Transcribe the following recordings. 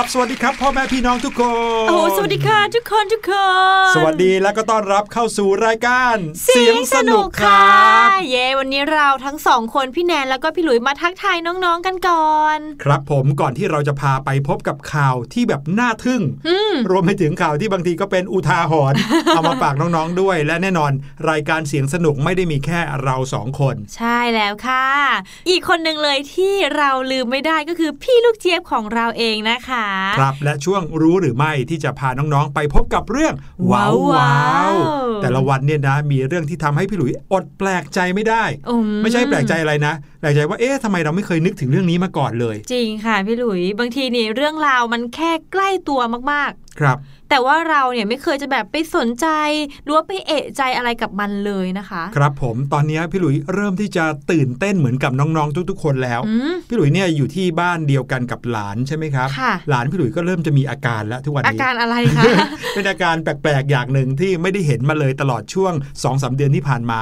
รับ สวัสดีครับ พ่อแม่พี่น้องทุกคนโอ้โหสวัสดีค่ะทุกคนทุกคน สวัสดีแล้วก็ต้อนรับเข้าสู่รายการเเย้วันนี้เราทั้งสองคนพี่แนนแล้วก็พี่หลุยมาทักทายน้องๆกันก่อน ครับผมก่อนที่เราจะพาไปพบกับข่าวที่แบบน่าทึ่งอืม รวมไปถึงข่าวที่บางทีก็เป็นอุทาหรณ์เอามาฝากน้องๆด้วย และแน่นอนรายการเสียงสนุกไม่ได้มีแค่เราสองคน ใช่แล้วค่ะ อีกคนหนึ่งเลยที่เราลืมไม่ได้ก็คือพี่ลูกเจี๊ยบของเราเองนะคะ ครับและช่วงรู้หรือไม่ที่จะพาน้องๆ ไปพบกับเรื่องว้าวว้าวแต่ละวันเนี่ยนะมีเรื่องที่ทำให้พี่หลุยอดแปลกใจไม่ได้อืไม่ใช่แปลกใจอะไรนะแปลกใจว่าเอ๊ะทำไมเราไม่เคยนึกถึงเรื่องนี้มาก่อนเลย จริงค่ะพี่หลุยบางทีนี่เรื่องราวมันแค่ใกล้ตัวมากครับๆแต่ว่าเราเนี่ยไม่เคยจะแบบไปสนใจหรือว่าไปเอะใจอะไรกับมันเลยนะคะ ครับผมตอนนี้พี่หลุยเริ่มที่จะตื่นเต้นเหมือนกับน้องๆทุก ๆ คนแล้วอืมพี่หลุยเนี่ยอยู่ที่บ้านเดียวกันกับหลานใช่ไหมครับค่ะหลานพี่หลุยก็เริ่มจะมีอาการแล้วทุกวันอานี้การอะไรคะเป็นอาการแปลกๆอย่างหนึ่งที่ไม่ได้เห็นมาเลยตลอดช่วง2อสเดือนที่ผ่านมา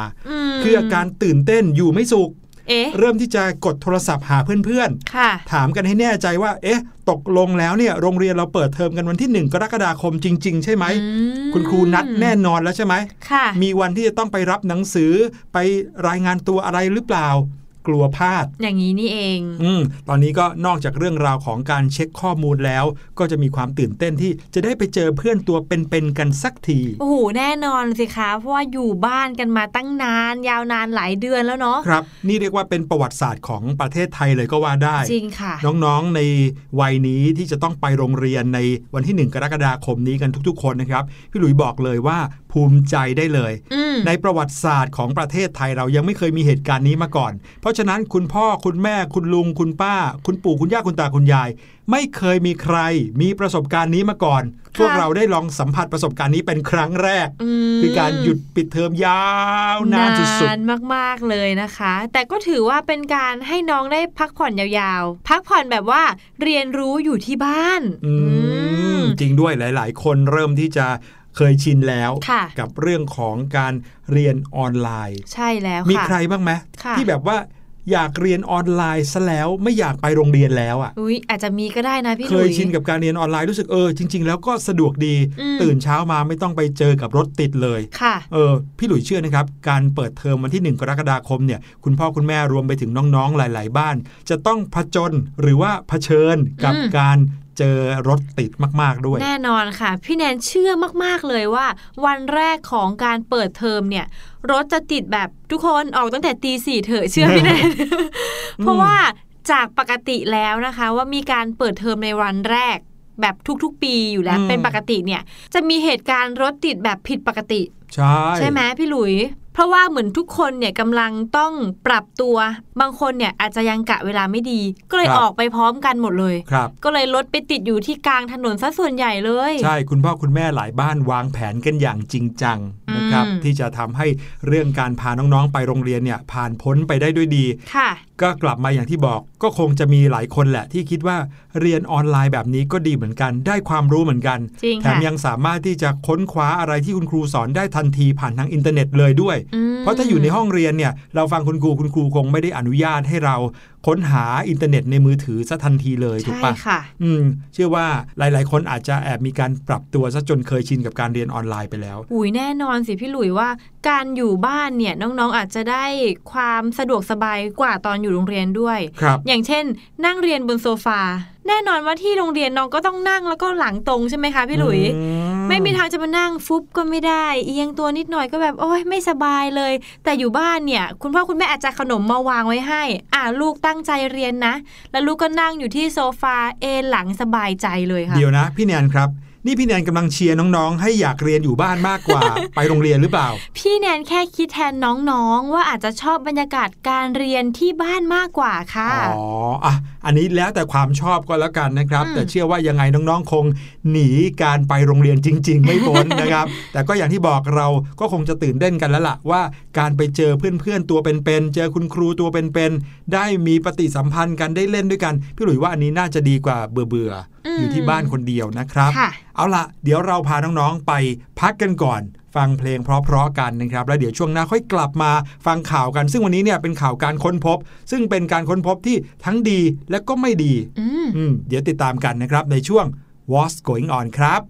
มคืออาการตื่นเต้นอยู่ไม่สุข เอ๊ะเริ่มที่จะกดโทรศัพท์หาเพื่อนค่ะๆถามกันให้แน่ใจว่า เอ๊ะ ตกลงแล้วเนี่ยโรงเรียนเราเปิดเทอมกันวันที่ 1 กรกฎาคมจริง ๆ ใช่ไหมอืมคุณครูนัดแน่นอนแล้วใช่ไหมค่ะมีวันที่จะต้องไปรับหนังสือไปรายงานตัวอะไรหรือเปล่า กลัวพลาด อย่างนี้นี่เอง อืมตอนนี้ก็นอกจากเรื่องราวของการเช็คข้อมูลแล้ว ก็จะมีความตื่นเต้นที่จะได้ไปเจอเพื่อนตัวเป็นๆกันสักที โอ้โห แน่นอนสิคะ เพราะว่าอยู่บ้านกันมาตั้งนาน ยาวนานหลายเดือนแล้วเนาะ ครับ นี่เรียกว่าเป็นประวัติศาสตร์ของประเทศไทยเลยก็ว่าได้ จริงค่ะ น้องๆ ในวัยนี้ที่จะต้องไปโรงเรียนในวันที่ 1 กรกฎาคมนี้กันทุก ๆ คนนะครับ พี่หลุยบอกเลยว่าภูมิใจได้เลยอืมในประวัติศาสตร์ของประเทศไทยเรายังไม่เคยมีเหตุการณ์นี้มาก่อน เพราะฉะนั้นคุณพ่อคุณแม่คุณลุง คุณป้า คุณปู่คุณย่าคุณตาคุณยาย ไม่เคยมีใครมีประสบการณ์นี้มาก่อน พวกเราได้ลองสัมผัสประสบการณ์นี้เป็นครั้งแรกมคือการหยุดปิดเทอมยาวนานสุดนานมาก ๆ เลยนะคะ แต่ก็ถือว่าเป็นการให้น้องได้พักผ่อนยาวๆ พักผ่อนแบบว่าเรียนรู้อยู่ที่บ้านๆอืมจริงด้วยหลาย ๆ คนเริ่มที่จะเคยชินแล้วค่ะกับเรื่องของการเรียนออนไลน์ ใช่แล้วมีค่ะใครบ้างไหมค่ะที่แบบว่าอยากเรียนออนไลน์ซะแล้วไม่อยากไปโรงเรียนแล้วอะอุ้ยอาจจะมีก็ได้นะพี่หเคลุยยชินกับการเรียนออนไลน์รู้สึกเออจริง ๆ แล้วก็สะดวกดีอืมตื่นเช้ามาไม่ต้องไปเจอกับรถติดเลยค่ะเออพี่หลุยเชื่อนะครับ การเปิดเทอมวันที่ 1 กรกฎาคมเนี่ยคุณพ่อคุณแม่รวมไปถึงน้องๆหลาย ๆ บ้าน จะต้องผจญหรือว่าเผชิญกับอืมการ เจอรถติดมาก ๆ ด้วย แน่นอนค่ะ พี่แนนเชื่อมาก ๆ เลยว่า วันแรกของการเปิดเทอมเนี่ย รถจะติดแบบทุกคนออกตั้งแต่ตีสี่เถอะเชื่อพี่แนนเพราะว่าจากปกติแล้วนะคะ ว่ามีการเปิดเทอมในวันแรกแบบทุกๆ ปีอยู่แล้วอืมเป็นปกติเนี่ย จะมีเหตุการณ์รถติดแบบผิดปกติ ใช่ใช่ไหมพี่หลุย เพราะว่าเหมือนทุกคนเนี่ยกำลังต้องปรับตัว บางคนเนี่ยอาจจะยังกะเวลาไม่ดี ก็เลยออกไปพร้อมกันหมดเลยครับก็เลยรถไปติดอยู่ที่กลางถนนซะส่วนใหญ่เลย ใช่คุณพ่อคุณแม่หลายบ้านวางแผนกันอย่างจริงจังนะครับอืมที่จะทำให้เรื่องการพาน้องๆไปโรงเรียนเนี่ยผ่านพ้นไปได้ด้วยดีค่ะก็กลับมาอย่างที่บอกก็คงจะมีหลายคนแหละที่คิดว่าเรียนออนไลน์แบบนี้ก็ดีเหมือนกัน ได้ความรู้เหมือนกันจริงแถมค่ะยังสามารถที่จะค้นคว้าอะไรที่คุณครูสอนได้ทันทีผ่านทางอินเทอร์เน็ตเลยด้วยอืมเพราะถ้าอยู่ในห้องเรียนเนี่ยเราฟังคุณครูคุณครูคงไม่ได้อนุญาตให้เราค้นหาอินเทอร์เน็ตในมือถือซะทันทีเลยถูกใช่ปะค่ะอืมเชื่อว่าหลาย ๆ คนอาจจะแอบมีการปรับตัวซะจนเคยชินกับการเรียนออนไลน์ไปแล้ว อุยแน่นอนสิพี่หลุยว่าการอยู่บ้านเนี่ยน้องๆอาจจะได้ความสะดวกสบายกว่าตอนอยู่โรงเรียนด้วยครับอย่างเช่น นั่งเรียนบนโซฟา แน่นอนว่าที่โรงเรียนน้องก็ต้องนั่งแล้วก็หลังตรงใช่ไหมคะพี่หลุยอืไม่มีทางจะมานั่งฟุบก็ไม่ได้ เอียงตัวนิดหน่อยก็แบบโอ้ยไม่สบายเลย แต่อยู่บ้านเนี่ย คุณพ่อคุณแม่อาจจะขนมมาวางไว้ให้ อ่าลูกตั้งใจเรียนนะ แล้วลูกก็นั่งอยู่ที่โซฟาเอนหลังสบายใจเลยค่ะเดี๋ยวนะ พี่แนนครับนี่พี่แนนกำลังเชียร์น้องๆ ให้อยากเรียนอยู่บ้านมากกว่า ไปโรงเรียนหรือเปล่า พี่แนนแค่คิดแทนน้องๆ ว่าอาจจะชอบบรรยากาศการเรียนที่บ้านมากกว่าค่ะ อ๋ออะ อันนี้แล้วแต่ความชอบก็แล้วกันนะครับอืมแต่เชื่อว่ายังไงน้องๆคงหนีการไปโรงเรียนจริง ๆ ไม่พ้นนะครับ แต่ก็อย่างที่บอกเราก็คงจะตื่นเต้นกันแล้วล่ะว่าการไปเจอเพื่อนๆตัวเป็นๆเจอคุณครูตัวเป็นๆได้มีปฏิสัมพันธ์กันได้เล่นด้วยกันพี่หลุยว่าอันนี้น่าจะดีกว่าเบื่อๆอืมอยู่ที่บ้านคนเดียวนะครับค่ะเอาละเดี๋ยวเราพาน้องๆไปพักกันก่อน ฟังเพลงเพราะๆกันนะครับแล้วเดี๋ยวช่วงหน้าค่อยกลับมาฟังข่าวกัน ซึ่งวันนี้เนี่ยเป็นข่าวการค้นพบ ซึ่งเป็นการค้นพบที่ทั้งดีและก็ไม่ดี เดี๋ยวติดตามกันนะครับในช่วง What's Going On ครับ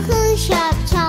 很傻叉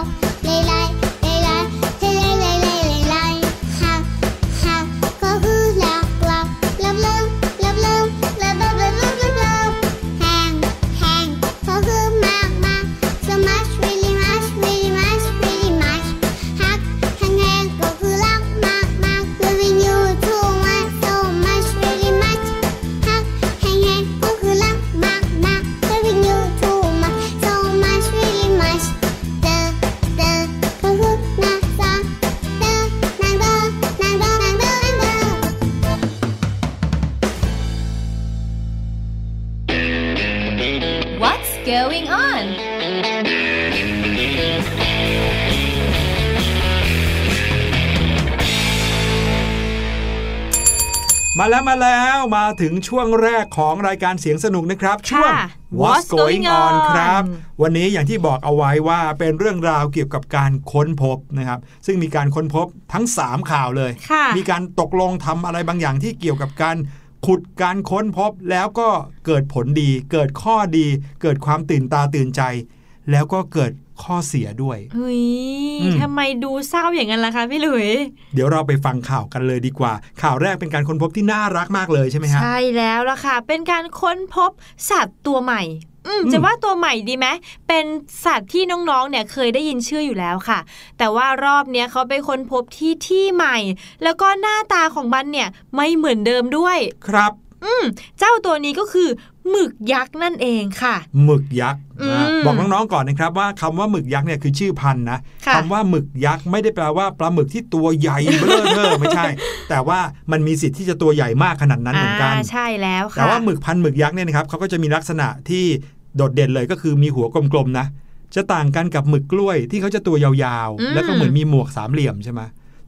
ถึงช่วงแรกของรายการเสียงสนุกนะครับ ช่วงค่ะ What's going on ครับ on วันนี้อย่างที่บอกเอาไว้ว่าเป็นเรื่องราวเกี่ยวกับการค้นพบนะครับ ซึ่งมีการค้นพบทั้ง 3 ข่าวเลยค่ะมีการตกลงทำอะไรบางอย่างที่เกี่ยวกับการขุดการค้นพบแล้วก็เกิดผลดี เกิดข้อดี เกิดความตื่นตาตื่นใจ แล้วก็เกิด ข้อเสียด้วยเฮ้ยอืมทำไมดูเศร้าอย่างนั้นล่ะคะพี่หลุย เดี๋ยวเราไปฟังข่าวกันเลยดีกว่า ข่าวแรกเป็นการค้นพบที่น่ารักมากเลยใช่ไหมฮะ ใช่แล้วล่ะค่ะ เป็นการค้นพบสัตว์ตัวใหม่อืมอืมจะว่าตัวใหม่ดีไหมเป็นสัตว์ที่น้องๆ เนี่ยเคยได้ยินชื่ออยู่แล้วค่ะ แต่ว่ารอบเนี้ยเขาไปค้นพบที่ที่ใหม่ แล้วก็หน้าตาของมันเนี่ยไม่เหมือนเดิมด้วย ครับ อืมเจ้าตัวนี้ก็คือ หมึกยักษ์นั่นเองค่ะ หมึกยักษ์อืมนะบอกน้องๆก่อนนะครับว่าคำว่าหมึกยักษ์เนี่ยคือชื่อพันธุ์นะค่ะคำว่าหมึกยักษ์ไม่ได้แปลว่าปลาหมึกที่ตัวใหญ่เบ้อเร่อไม่ใช่ แต่ว่ามันมีสิทธิ์ที่จะตัวใหญ่มากขนาดนั้นเหมือนกันอ่าใช่แล้วค่ะแต่ว่าหมึกพันธุ์หมึกยักษ์เนี่ยนะครับเขาก็จะมีลักษณะที่โดดเด่นเลยก็คือมีหัวกลมๆนะจะต่างกันกับหมึกกล้วยที่เขาจะตัวยาวอืมๆแล้วก็เหมือนมีหมวกสามเหลี่ยมใช่ไหม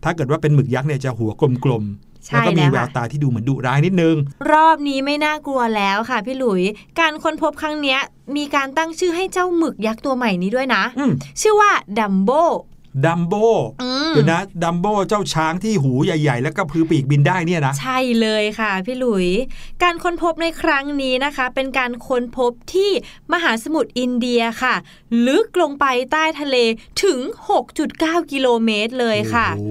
ถ้าเกิดว่าเป็นหมึกยักษ์เนี่ยจะหัวกลมๆใช่ แล้วก็มีแล้วแวค่ะวตาที่ดูเหมือนดุร้ายนิดนึง รอบนี้ไม่น่ากลัวแล้วค่ะพี่หลุย การค้นพบครั้งเนี้ยมีการตั้งชื่อให้เจ้าหมึกยักษ์ตัวใหม่นี้ด้วยนะอืมชื่อว่าดัมโบ ดัมโบอืมเดี๋ยวนะดัมโบเจ้าช้างที่หูใหญ่ ๆ แล้วก็พือปีกบินได้เนี่ยนะ ใช่เลยค่ะ พี่หลุย การค้นพบในครั้งนี้นะคะ เป็นการค้นพบที่มหาสมุทรอินเดียค่ะ ลึกลงไปใต้ทะเลถึง 6.9 กิโลเมตรเลยค่ะโอ้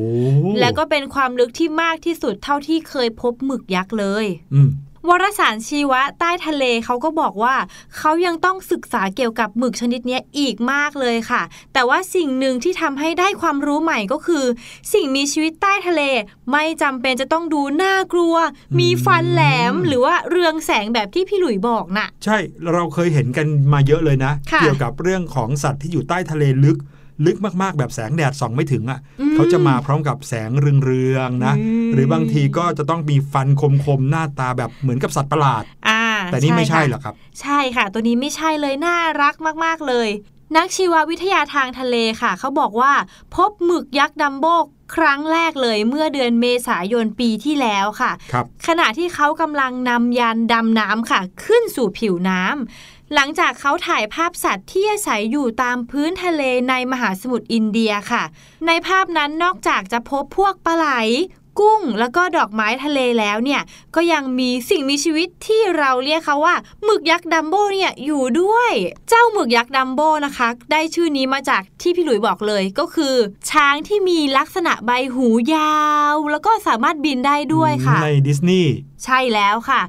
และก็เป็นความลึกที่มากที่สุดเท่าที่เคยพบหมึกยักษ์เลย อืม วารสารชีวะใต้ทะเลเขาก็บอกว่าเขายังต้องศึกษาเกี่ยวกับหมึกชนิดเนี้ยอีกมากเลยค่ะ แต่ว่าสิ่งหนึ่งที่ทำให้ได้ความรู้ใหม่ก็คือ สิ่งมีชีวิตใต้ทะเล ไม่จำเป็นจะต้องดูน่ากลัว มีฟันแหลมหรือว่าเรืองแสงแบบที่พี่หลุยบอกน่ะ ใช่เราเคยเห็นกันมาเยอะเลยนะค่ะเกี่ยวกับเรื่องของสัตว์ที่อยู่ใต้ทะเลลึก ลึกมากๆ แบบแสงแดดส่องไม่ถึงอะ่ะอืมเขาจะมาพร้อมกับแสงเรืองๆนะอืมหรือบางทีก็จะต้องมีฟันคมๆ หน้าตาแบบเหมือนกับสัตว์ประหลาดอ่าแต่นี่ไม่ใช่ค่ะหรอกครับ ใช่ค่ะ ตัวนี้ไม่ใช่เลยน่ารักมากๆเลยนักชีววิทยาทางทะเลค่ะ เขาบอกว่า พบหมึกยักษ์ดัมโบครั้งแรกเลยเมื่อเดือนเมษายนปีที่แล้วค่ะครับขณะที่เขากำลังนำยานดำน้ำค่ะ ขึ้นสู่ผิวน้ำ หลังจากเขาถ่ายภาพสัตว์ที่อาศัยอยู่ตามพื้นทะเลในมหาสมุทรอินเดียค่ะ ในภาพนั้นนอกจากจะพบพวกปลาไหล กุ้งแล้วก็ดอกไม้ทะเลแล้วเนี่ย ก็ยังมีสิ่งมีชีวิตที่เราเรียกเขาว่าหมึกยักษ์ดัมโบเนี่ยอยู่ด้วย เจ้าหมึกยักษ์ดัมโบนะคะ ได้ชื่อนี้มาจากที่พี่หลุยบอกเลยก็คือ ช้างที่มีลักษณะใบหูยาว แล้วก็สามารถบินได้ด้วยค่ะ ในดิสนีย์ ใช่แล้วค่ะ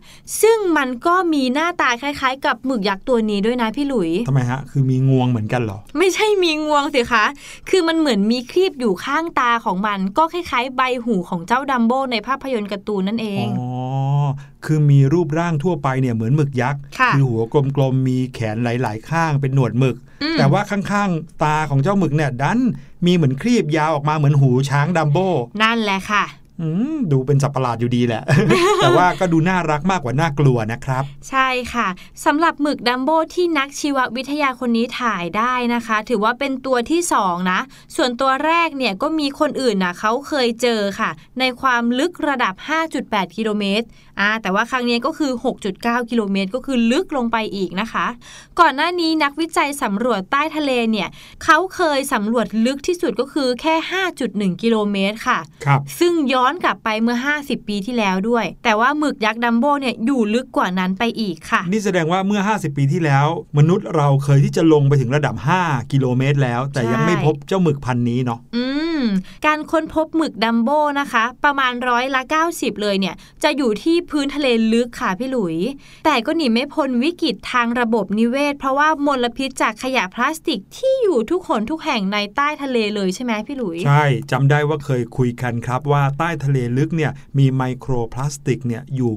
ซึ่งมันก็มีหน้าตาคล้ายๆ กับหมึกยักษ์ตัวนี้ด้วยนะพี่หลุยทำไมฮะ คือมีงวงเหมือนกันเหรอ ไม่ใช่มีงวงสิคะ คือมันเหมือนมีครีบอยู่ข้างตาของมัน ก็คล้ายๆ ใบหูของเจ้าดัมโบในภาพยนตร์การ์ตูนนั่นเอง อ๋อ คือมีรูปร่างทั่วไปเนี่ยเหมือนหมึกยักษ์ค่ะอหัวกลมๆ มีแขนหลายๆ ข้างเป็นหนวดหมึกอืมแต่ว่าข้างๆ ตาของเจ้าหมึกเนี่ยดันมีเหมือนครีบยาวออกมาเหมือนหูช้างดัมโบ นั่นแหละค่ะอืม ดูเป็นสัตว์ประหลาดอยู่ดีแหละ แต่ว่าก็ดูน่ารักมากกว่าน่ากลัวนะครับ ใช่ค่ะสำหรับหมึกดัมโบที่นักชีววิทยาคนนี้ถ่ายได้นะคะ ถือว่าเป็นตัวที่สองนะ ส่วนตัวแรกเนี่ยก็มีคนอื่นนะเขาเคยเจอค่ะ ในความลึกระดับ 5.8 กิโลเมตรอ่าแต่ว่าครั้งนี้ก็คือ 6.9 กิโลเมตร ก็คือลึกลงไปอีกนะคะ ก่อนหน้านี้นักวิจัยสำรวจใต้ทะเลเนี่ยเขาเคยสำรวจลึกที่สุดก็คือแค่ 5.1 กิโลเมตรค่ะครับซึ่งย้อนกลับไปเมื่อ 50 ปีที่แล้วด้วย แต่ว่าหมึกยักษ์ดัมโบเนี่ยอยู่ลึกกว่านั้นไปอีกค่ะ นี่แสดงว่าเมื่อ 50 ปีที่แล้ว มนุษย์เราเคยที่จะลงไปถึงระดับ 5 กิโลเมตรแล้ว แต่ยังใช่ไม่พบเจ้าหมึกพันธุ์นี้เนาะอืม การค้นพบหมึกดัมโบนะคะ ประมาณร้อยละ 90 เลยเนี่ย จะอยู่ที่พื้นทะเลลึกค่ะพี่หลุย แต่ก็หนีไม่พ้นวิกฤตทางระบบนิเวศ เพราะว่ามลพิษจากขยะพลาสติกที่อยู่ทุกหนทุกแห่งในใต้ทะเลเลยใช่ไหมพี่หลุย ใช่จำได้ว่าเคยคุยกันครับว่าใต้ทะเลลึกเนี่ยมีไมโครพลาสติกเนี่ยอยู่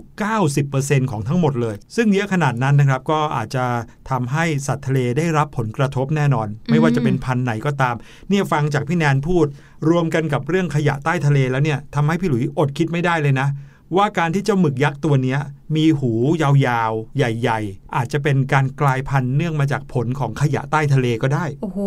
90%ของทั้งหมดเลย ซึ่งเยอะขนาดนั้นนะครับก็อาจจะทำให้สัตว์ทะเลได้รับผลกระทบแน่นอน ไม่ว่าจะเป็นพันธุ์ไหนก็ตาม เนี่ยฟังจากพี่แนนพูดรวมกันกับเรื่องขยะใต้ทะเลแล้วเนี่ยทำให้พี่หลุยอดคิดไม่ได้เลยนะ ว่าการที่เจ้าหมึกยักษ์ตัวนี้มีหูยาวๆ ใหญ่ ๆ อาจจะเป็นการกลายพันธุ์เนื่องมาจากผลของขยะใต้ทะเลก็ได้ โอ้โห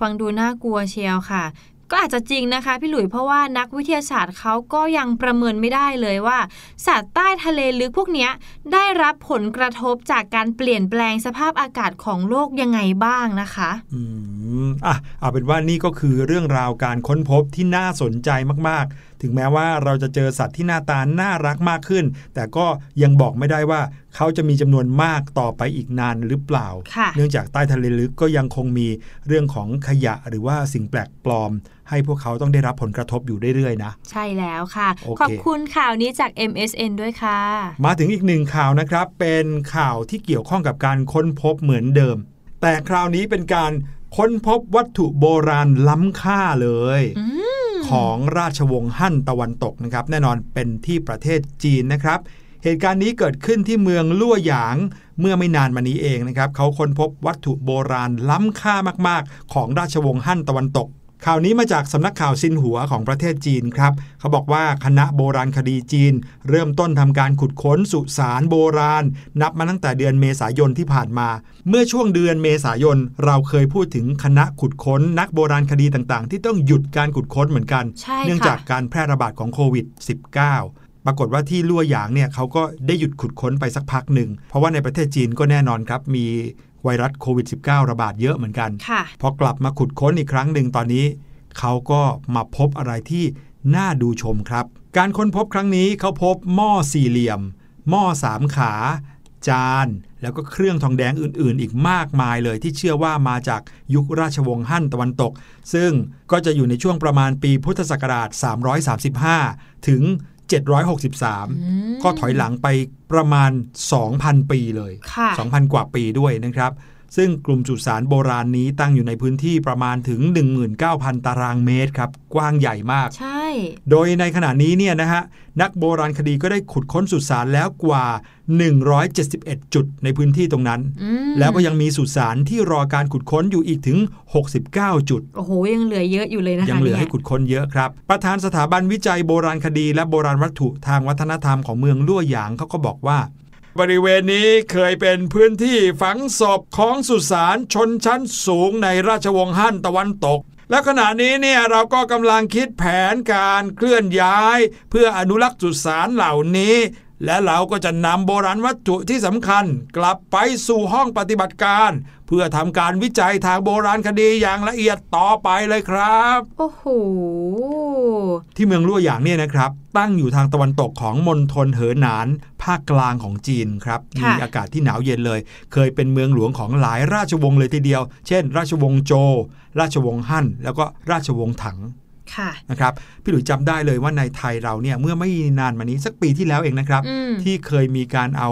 ฟังดูน่ากลัวเชียวค่ะ ก็อาจจะจริงนะคะพี่หลุยเพราะว่านักวิทยาศาสตร์เขาก็ยังประเมินไม่ได้เลยว่า สัตว์ใต้ทะเลลึกพวกนี้ได้รับผลกระทบจากการเปลี่ยนแปลงสภาพอากาศของโลกยังไงบ้างนะคะ อืมอะเอาเป็นว่านี่ก็คือเรื่องราวการค้นพบที่น่าสนใจมากๆ ถึงแม้ว่าเราจะเจอสัตว์ที่หน้าตาน่ารักมากขึ้น แต่ก็ยังบอกไม่ได้ว่าเขาจะมีจำนวนมากต่อไปอีกนานหรือเปล่าค่ะเนื่องจากใต้ทะเลลึกก็ยังคงมีเรื่องของขยะหรือว่าสิ่งแปลกปลอม ให้พวกเขาต้องได้รับผลกระทบอยู่เรื่อยๆนะ ใช่แล้วค่ะโอเคขอบคุณข่าวนี้จาก MSN ด้วยค่ะ มาถึงอีกหนึ่งข่าวนะครับ เป็นข่าวที่เกี่ยวข้องกับการค้นพบเหมือนเดิม แต่คราวนี้เป็นการค้นพบวัตถุโบราณล้ำค่าเลยอืม ของราชวงศ์ฮั่นตะวันตกนะครับ แน่นอนเป็นที่ประเทศจีนนะครับ เหตุการณ์นี้เกิดขึ้นที่เมืองลั่วหยางเมื่อไม่นานมานี้เองนะครับเขาค้นพบวัตถุโบราณล้ำค่ามากๆ ของราชวงศ์ฮั่นตะวันตก ข่าวนี้มาจากสำนักข่าวซินหัวของประเทศจีนครับ เขาบอกว่าคณะโบราณคดีจีน เริ่มต้นทำการขุดค้นสุสานโบราณ นับมาตั้งแต่เดือนเมษายนที่ผ่านมา เมื่อช่วงเดือนเมษายน เราเคยพูดถึงคณะขุดค้นนักโบราณคดีต่างๆ ที่ต้องหยุดการขุดค้นเหมือนกันใช่เนื่องค่ะจากการแพร่ระบาดของโควิด -19 ปรากฏว่าที่ลั่วหยางเนี่ยเขาก็ได้หยุดขุดค้นไปสักพักหนึ่ง เพราะว่าในประเทศจีนก็แน่นอนครับ มี ไวรัสโควิด -19 ระบาดเยอะเหมือนกันค่ะพอกลับมาขุดค้นอีกครั้งหนึ่งตอนนี้ เขาก็มาพบอะไรที่น่าดูชมครับ การค้นพบครั้งนี้เขาพบหม้อสี่เหลี่ยม หม้อสามขา จาน แล้วก็เครื่องทองแดงอื่น ๆ อีกมากมายเลยที่เชื่อว่ามาจากยุคราชวงศ์ฮั่นตะวันตก ซึ่งก็จะอยู่ในช่วงประมาณปีพุทธศักราช 335 ถึง 763 ก็ถอยหลังไปประมาณ 2,000 ปีเลยค่ะ2,000 กว่าปีด้วยนะครับ ซึ่งกลุ่มสุสานโบราณนี้ตั้งอยู่ในพื้นที่ประมาณถึง 19,000 ตารางเมตรครับกว้างใหญ่มาก ใช่ โดยในขณะนี้เนี่ยนะฮะนักโบราณคดีก็ได้ขุดค้นสุสานแล้วกว่า 171 จุดในพื้นที่ตรงนั้นอืมแล้วก็ยังมีสุสานที่รอการขุดค้นอยู่อีกถึง 69 จุด โอ้โห ยังเหลือเยอะอยู่เลยนะคะยังเหลือให้นี่ขุดค้นเยอะครับ ประธานสถาบันวิจัยโบราณคดี และโบราณวัตถุทางวัฒนธรรมของเมืองลั่วหยางเขาก็บอกว่า บริเวณนี้เคยเป็นพื้นที่ฝังศพของสุสานชนชั้นสูงในราชวงศ์ฮั่นตะวันตก และขณะนี้เนี่ยเราก็กำลังคิดแผนการเคลื่อนย้าย เพื่ออนุรักษ์สุสานเหล่านี้ และเราก็จะนำโบราณวัตถุที่สำคัญ กลับไปสู่ห้องปฏิบัติการ เพื่อทำการวิจัยทางโบราณคดีอย่างละเอียดต่อไปเลยครับ โอ้โห ที่เมืองลั่วหยางเนี่ยนะครับ ตั้งอยู่ทางตะวันตกของมณฑลเหอหนาน ภาคกลางของจีนครับค่ะมีอากาศที่หนาวเย็นเลย เคยเป็นเมืองหลวงของหลายราชวงศ์เลยทีเดียว เช่น ราชวงศ์โจวราชวงศ์ฮั่นแล้วก็ราชวงศ์ถังค่ะ นะครับพี่หลุยส์จำได้เลยว่าในไทยเราเนี่ยเมื่อไม่นานมานี้สักปีที่แล้วเองนะครับอืมที่เคยมีการเอา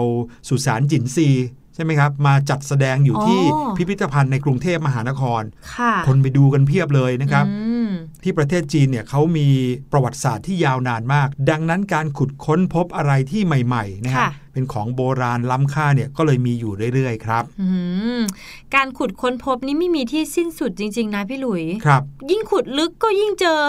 สุสานจินซีใช่ไหมครับมาจัดแสดงอยู่ที่อ๋อพิพิธภัณฑ์ในกรุงเทพมหานครค่ะคนไปดูกันเพียบเลยนะครับอืมที่ประเทศจีนเนี่ยเขามีประวัติศาสตร์ที่ยาวนานมาก ดังนั้นการขุดค้นพบอะไรที่ใหม่ๆนะฮะค่ะเป็นของโบราณล้ำค่าเนี่ยก็เลยมีอยู่เรื่อยๆครับอืมการขุดค้นพบนี่ไม่มีที่สิ้นสุดจริง ๆ นะพี่หลุยครับ ยิ่งขุดลึกก็ยิ่งเจอ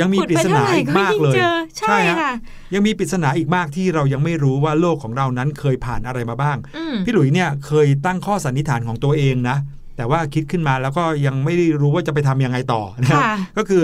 ยังมีขุดปริไปศเท่านาไหร่อีกก็มากยิ่งเลยเจอใช่ฮะค่ะยังมีปริศนาอีกมากที่เรายังไม่รู้ว่าโลกของเรานั้นเคยผ่านอะไรมาบ้างอืมพี่หลุยเนี่ยเคยตั้งข้อสันนิษฐานของตัวเองนะ แต่ว่าคิดขึ้นมาแล้วก็ยังไม่ได้รู้ว่าจะไปทำยังไงต่อนะครับค่ะก็คือ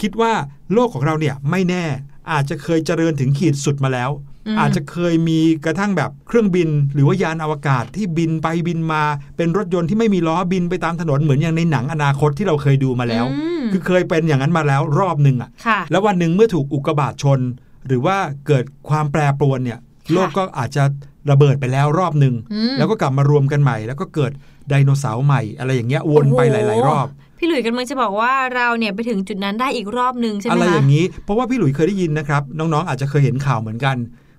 คิดว่าโลกของเราเนี่ยไม่แน่อาจจะเคยเจริญถึงขีดสุดมาแล้ว อืมอาจจะเคยมีกระทั่งแบบเครื่องบิน หรือว่ายานอวกาศที่บินไปบินมา เป็นรถยนต์ที่ไม่มีล้อบินไปตามถนนเหมือนอย่างในหนังอนาคตที่เราเคยดูมาแล้วอืมคือเคยเป็นอย่างนั้นมาแล้วรอบหนึ่งอะค่ะ แล้ววันหนึ่งเมื่อถูกอุกกาบาตชน หรือว่าเกิดความแปรปรวนเนี่ยค่ะโลกก็อาจจะระเบิดไปแล้วรอบหนึ่งอืมแล้วก็กลับมารวมกันใหม่ แล้วก็เกิดไดโนเสาร์ใหม่ อะไรอย่างเงี้ยวนไปหลาย ๆ รอบพี่หลุยส์กำลังจะบอกว่าเราเนี่ยไปถึงจุดนั้นได้อีกรอบหนึ่งใช่ไหมอะไรคะอย่างนี้ เพราะว่าพี่หลุยส์เคยได้ยินนะครับ น้องๆ อาจจะเคยเห็นข่าวเหมือนกัน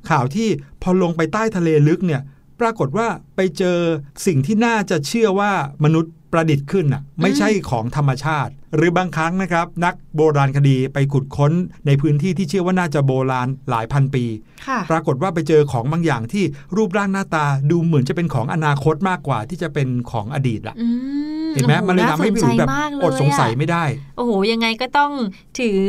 ข่าวที่พอลงไปใต้ทะเลลึกเนี่ยปรากฏว่าไปเจอสิ่งที่น่าจะเชื่อว่ามนุษย์ประดิษฐ์ขึ้นอะไม่ใช่ของธรรมชาติ หรือบางครั้งนะครับ นักโบราณคดีไปขุดค้นในพื้นที่ที่เชื่อว่าน่าจะโบราณหลายพันปีค่ะปรากฏว่าไปเจอของบางอย่างที่รูปร่างหน้าตาดูเหมือนจะเป็นของอนาคตมากกว่าที่จะเป็นของอดีตล่ะอืเห็นไหมโอ้โมันเลยทำให้พี่หลุยส์แบบน่าสนใจมากเลอดสงสัยอะไม่ได้ โอ้โหยังไงก็ต้องถือ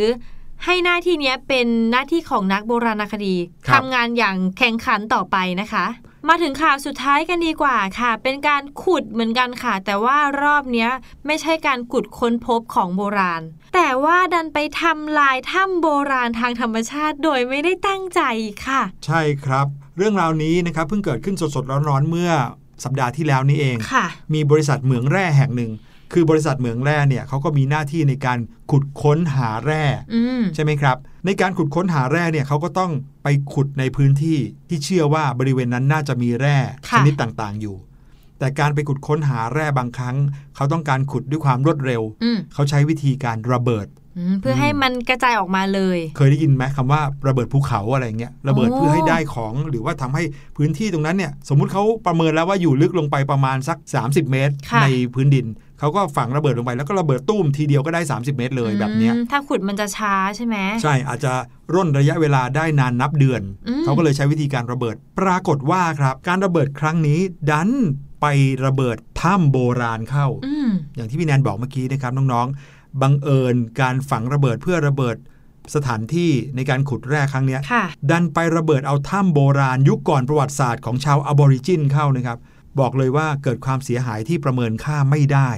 ให้หน้าที่เนี้ยเป็นหน้าที่ของนักโบราณคดีครับทำงานอย่างแข่งขันต่อไปนะคะ มาถึงข่าวสุดท้ายกันดีกว่าค่ะ เป็นการขุดเหมือนกันค่ะ แต่ว่ารอบเนี้ยไม่ใช่การขุดค้นพบของโบราณ แต่ว่าดันไปทำลายถ้ำโบราณทางธรรมชาติ โดยไม่ได้ตั้งใจค่ะ ใช่ครับ เรื่องราวนี้นะครับเพิ่งเกิดขึ้นสดๆร้อนๆเมื่อสัปดาห์ที่แล้วนี้เองค่ะมีบริษัทเหมืองแร่แห่งหนึ่ง คือบริษัทเหมืองแร่เนี่ยเขาก็มีหน้าที่ในการขุดค้นหาแร่อืมใช่ไหมครับ ในการขุดค้นหาแร่เนี่ยเขาก็ต้องไปขุดในพื้นที่ที่เชื่อว่าบริเวณนั้นน่าจะมีแร่ค่ะชนิดต่างๆอยู่ แต่การไปขุดค้นหาแร่บางครั้ง เขาต้องการขุดด้วยความรวดเร็วอืมเขาใช้วิธีการระเบิดอืมเพื่อให้มันกระจายออกมาเลย เคยได้ยินไหมคำว่าระเบิดภูเขาอะไรเงี้ยระเบิดโอ้เพื่อให้ได้ของหรือว่าทำให้พื้นที่ตรงนั้นเนี่ย สมมุติเขาประเมินแล้วว่าอยู่ลึกลงไปประมาณสัก 30 เมตรค่ะในพื้นดิน เขาก็ฝังระเบิดลงไปแล้วก็ระเบิดตุ้มทีเดียวก็ได้ 30 เมตรเลยแบบเนี้ยอืมถ้าขุดมันจะช้าใช่ไหมใช่อาจจะร่นระยะเวลาได้นานนับเดือนอืมเขาก็เลยใช้วิธีการระเบิด ปรากฏว่าครับ การระเบิดครั้งนี้ดันไประเบิดถ้ำโบราณเข้าอืมอย่างที่พี่แนนบอกเมื่อกี้นะครับน้องๆ บังเอิญการฝังระเบิดเพื่อระเบิดสถานที่ในการขุดแร่ครั้งเนี้ยค่ะดันไประเบิดเอาถ้ำโบราณยุคก่อนประวัติศาสตร์ของชาวอบอริจินเข้านะครับ บอกเลยว่าเกิดความเสียหายที่ประเมินค่าไม่ได้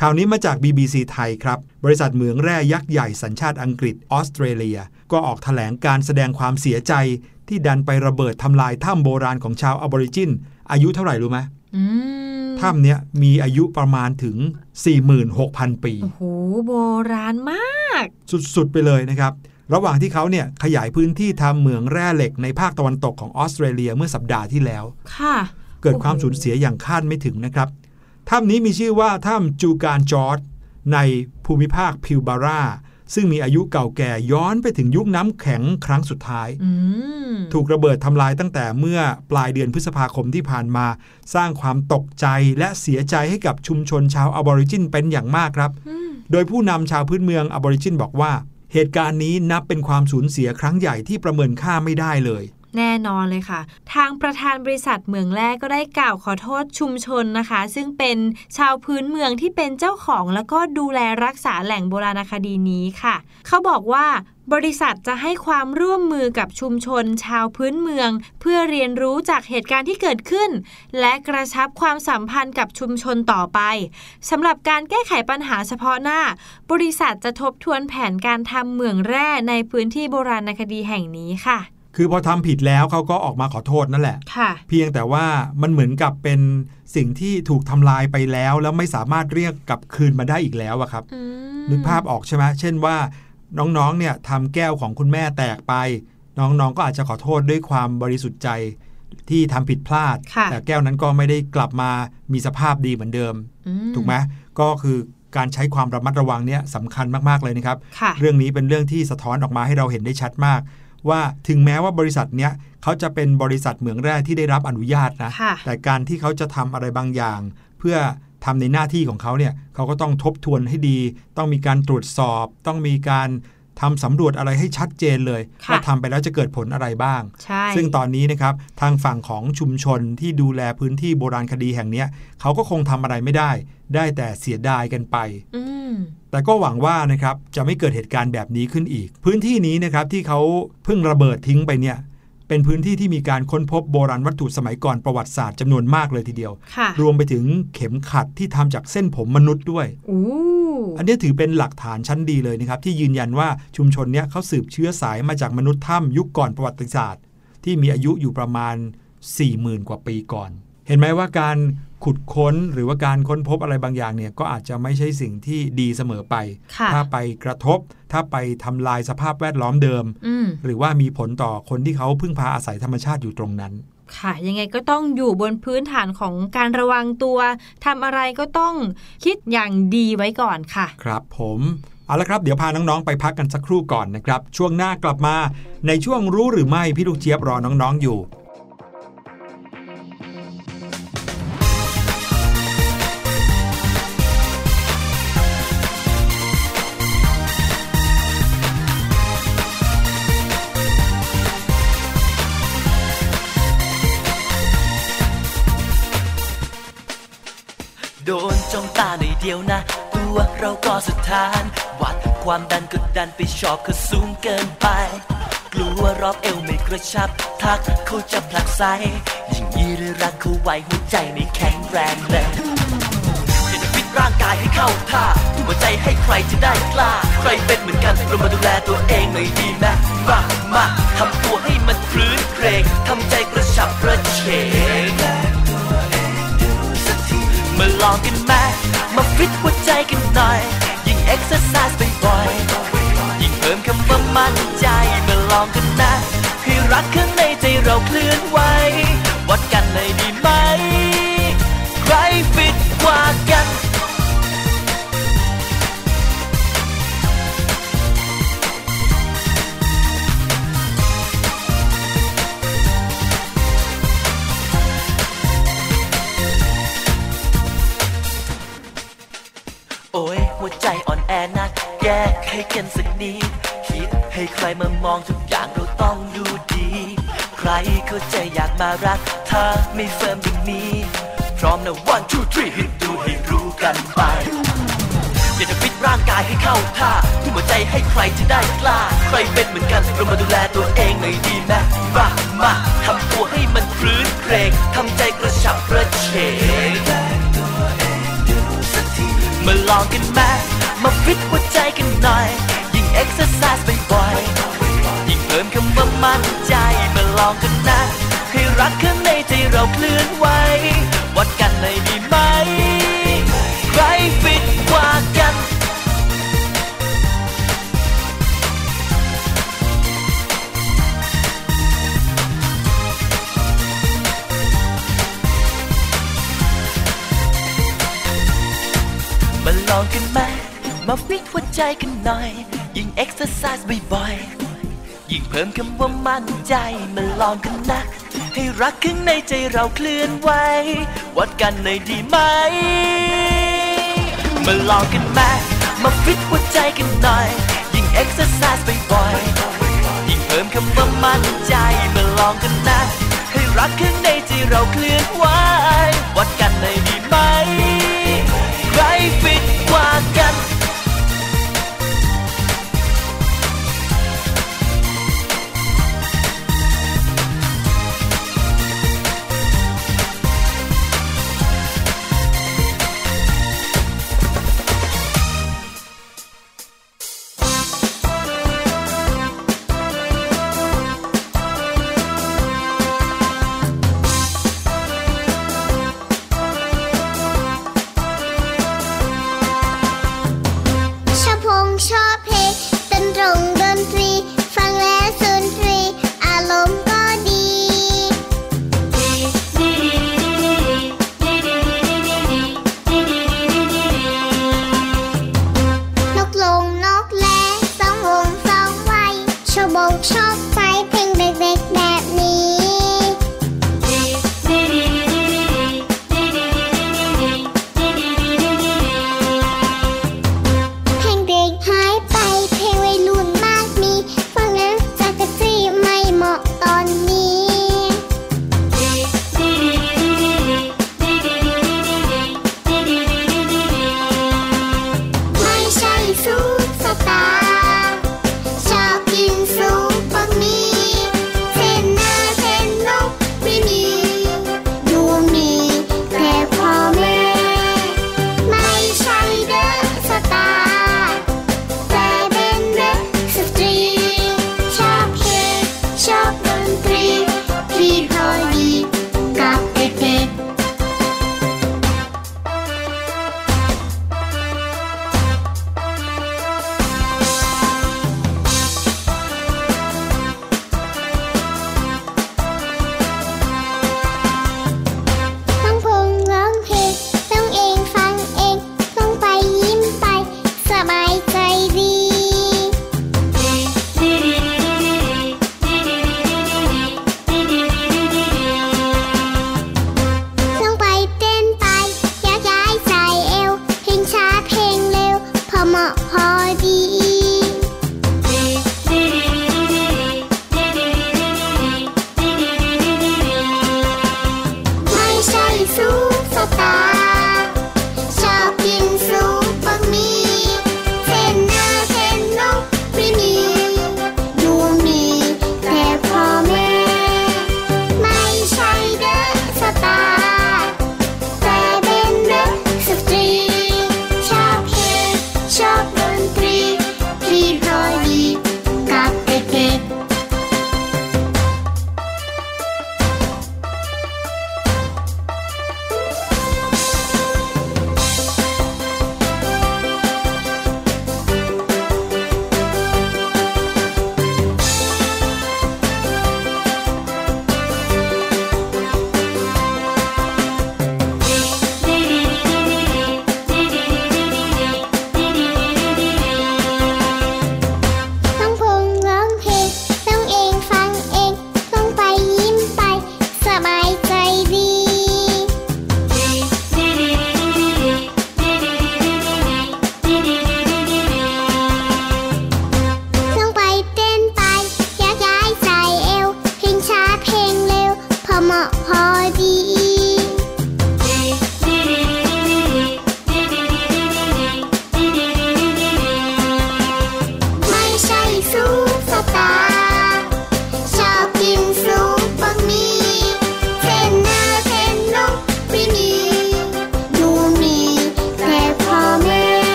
ข่าวนี้มาจาก BBC ไทยครับ บริษัทเหมืองแร่ยักษ์ใหญ่สัญชาติอังกฤษออสเตรเลีย ก็ออกแถลงการแสดงความเสียใจ ที่ดันไประเบิดทำลายถ้ำโบราณของชาวอบอริจิน อายุเท่าไหร่รู้ไหมอืมถ้ำเนี้ยมีอายุประมาณถึง 46,000 ปี โอ้โห โบราณมาก สุด ๆ ไปเลยนะครับ ระหว่างที่เขาเนี่ยขยายพื้นที่ทำเหมืองแร่เหล็กในภาคตะวันตกของออสเตรเลียเมื่อสัปดาห์ที่แล้ว ค่ะ เกิดความสูญเสียอย่างคาดไม่ถึงนะครับ ถ้ำนี้มีชื่อว่าถ้ำจูคานกอร์จในภูมิภาคพิลบาราซึ่งมีอายุเก่าแก่ย้อนไปถึงยุคน้ำแข็งครั้งสุดท้ายอืมถูกระเบิดทำลายตั้งแต่เมื่อปลายเดือนพฤษภาคมที่ผ่านมา สร้างความตกใจและเสียใจให้กับชุมชนชาวอบอริจินเป็นอย่างมากครับอืมโดยผู้นำชาวพื้นเมืองอบอริจินบอกว่า เหตุการณ์นี้นับเป็นความสูญเสียครั้งใหญ่ที่ประเมินค่าไม่ได้เลย แน่นอนเลยค่ะ ทางประธานบริษัทเมืองแร่ก็ได้กล่าวขอโทษชุมชนนะคะ ซึ่งเป็นชาวพื้นเมืองที่เป็นเจ้าของแล้วก็ดูแลรักษาแหล่งโบราณคดีนี้ค่ะ เขาบอกว่าบริษัทจะให้ความร่วมมือกับชุมชนชาวพื้นเมือง เพื่อเรียนรู้จากเหตุการณ์ที่เกิดขึ้น และกระชับความสัมพันธ์กับชุมชนต่อไปสำหรับการแก้ไขปัญหาเฉพาะหน้า บริษัทจะทบทวนแผนการทำเหมืองแร่ในพื้นที่โบราณคดีแห่งนี้ค่ะ คือพอทำผิดแล้วเขาก็ออกมาขอโทษนั่นแหละค่ะเพียงแต่ว่ามันเหมือนกับเป็นสิ่งที่ถูกทำลายไปแล้ว แล้วไม่สามารถเรียกกลับคืนมาได้อีกแล้วอะครับอืมนึกภาพออกใช่ไหมเช่นว่าน้องๆเนี่ยทำแก้วของคุณแม่แตกไป น้องๆก็อาจจะขอโทษด้วยความบริสุทธิ์ใจที่ทำผิดพลาดค่ะแต่แก้วนั้นก็ไม่ได้กลับมามีสภาพดีเหมือนเดิมอืถูกไหมก็คือการใช้ความระมัดระวังเนี่ยสำคัญมากๆเลยนะครับค่ะเรื่องนี้เป็นเรื่องที่สะท้อนออกมาให้เราเห็นได้ชัดมาก ว่าถึงแม้ว่าบริษัทเนี้ยเขาจะเป็นบริษัทเหมืองแร่ที่ได้รับอนุญาตนะค่ะแต่การที่เขาจะทำอะไรบางอย่าง เพื่อทำในหน้าที่ของเขาเนี่ยเขาก็ต้องทบทวนให้ดี ต้องมีการตรวจสอบ ต้องมีการ ทำสำรวจอะไรให้ชัดเจนเลยค่ะว่าทำไปแล้วจะเกิดผลอะไรบ้างใช่ซึ่งตอนนี้นะครับทางฝั่งของชุมชนที่ดูแลพื้นที่โบราณคดีแห่งเนี้ยเขาก็คงทำอะไรไม่ได้ ได้แต่เสียดายกันไปอืมแต่ก็หวังว่านะครับจะไม่เกิดเหตุการณ์แบบนี้ขึ้นอีก พื้นที่นี้นะครับที่เขาเพิ่งระเบิดทิ้งไปเนี่ย เป็นพื้นที่ที่มีการค้นพบโบราณวัตถุสมัยก่อนประวัติศาสตร์จำนวนมากเลยทีเดียวค่ะรวมไปถึงเข็มขัดที่ทำจากเส้นผมมนุษย์ด้วยอู้อันนี้ถือเป็นหลักฐานชั้นดีเลยนะครับ ที่ยืนยันว่าชุมชนเนี้ยเขาสืบเชื้อสายมาจากมนุษย์ถ้ำยุคก่อนประวัติศาสตร์ ที่มีอายุอยู่ประมาณ 40,000 กว่าปีก่อน เห็นไหมว่าการขุดค้นหรือว่าการค้นพบอะไรบางอย่างเนี่ยก็อาจจะไม่ใช่สิ่งที่ดีเสมอไปค่ะถ้าไปกระทบ ถ้าไปทำลายสภาพแวดล้อมเดิมอืมหรือว่ามีผลต่อคนที่เขาพึ่งพาอาศัยธรรมชาติอยู่ตรงนั้นค่ะยังไงก็ต้องอยู่บนพื้นฐานของการระวังตัวทำอะไรก็ต้องคิดอย่างดีไว้ก่อนค่ะ ครับผมเอาละครับ เดี๋ยวพาน้องๆ ไปพักกันสักครู่ก่อนนะครับ ช่วงหน้ากลับมาในช่วงรู้หรือไม่พี่ลูกเจี๊ยบรอน้องๆอยู่ โดนจ้อยเดียวนะ ตัวเราก็สุดทาน วัดความดันก็ดันไปชอบก็สูงเกินไป กลัวรอบเอวไม่กระชับ ทักเขาจะผลักไสยิ่งยีหรือรักเขาไว้หัวใจไม่แข็งแรงเลยอยากจะฟิตร่างกายให้เข้าท่าทุ่มหัวใจให้ใครจะได้กล้า ใครเป็นเหมือนกันเรามาดูแลตัวเองหน่อยดีไหมมามาทำตัวให้มันพรื้นเครงทำใจกระฉับกระเฉง มาลองกันไหมมาฟิตหัวใจกันหน่อย ยิ่งเอ็กซ์ไซส์บ่อยๆยิ่งเพิ่มคำว่ามั่นใจ มาลองกันนะ ให้รักข้างในใจเราเคลื่อนไหว ใจอ่อนแอนักแก้ให้กันสักนิดคิดให้ใครมามองทุกอย่างเราต้องดูดี ใครเขาใจอยากมารักเธอไม่ firm อย่างนี้ พร้อมนะ one two three ให้ดูให้รู้กันไปอยากจะฟิตร่างกายให้เข้าท่าทุ่มหัวใจให้ใครจะได้กล้า ใครเป็นเหมือนกันเรามาดูแลตัวเองหน่อยดีไหมมามาทำตัวให้มันครื้นเครงทำใจกระฉับกระเฉง มาลองกันไหมมาฟิตหัวใจกันหน่อย ยิ่งเอ็กซ์ไซส์บ่อยๆยิ่งเพิ่มคำว่ามั่นใจ มาลองกันนะ ให้รักข้างในใจเราเคลื่อนไหว วัดกันเลยดี ลองกันไหมมาฟิตหัวใจกันหน่อย ยิ่งเอ็กซ์ไซส์บ่อยๆ ยิ่งเพิ่มคำว่ามั่นใจมาลองกันนะ ให้รักข้างในใจเราเคลื่อนไหววัดกันเลยดีไหม มาลองกันไหมมาฟิตหัวใจกันหน่อย ยิ่งเอ็กซ์ไซส์บ่อยๆ ยิ่งเพิ่มคำว่ามั่นใจมาลองกันนะ ให้รักข้างในใจเราเคลื่อนไหววัดกันเลยดีไหม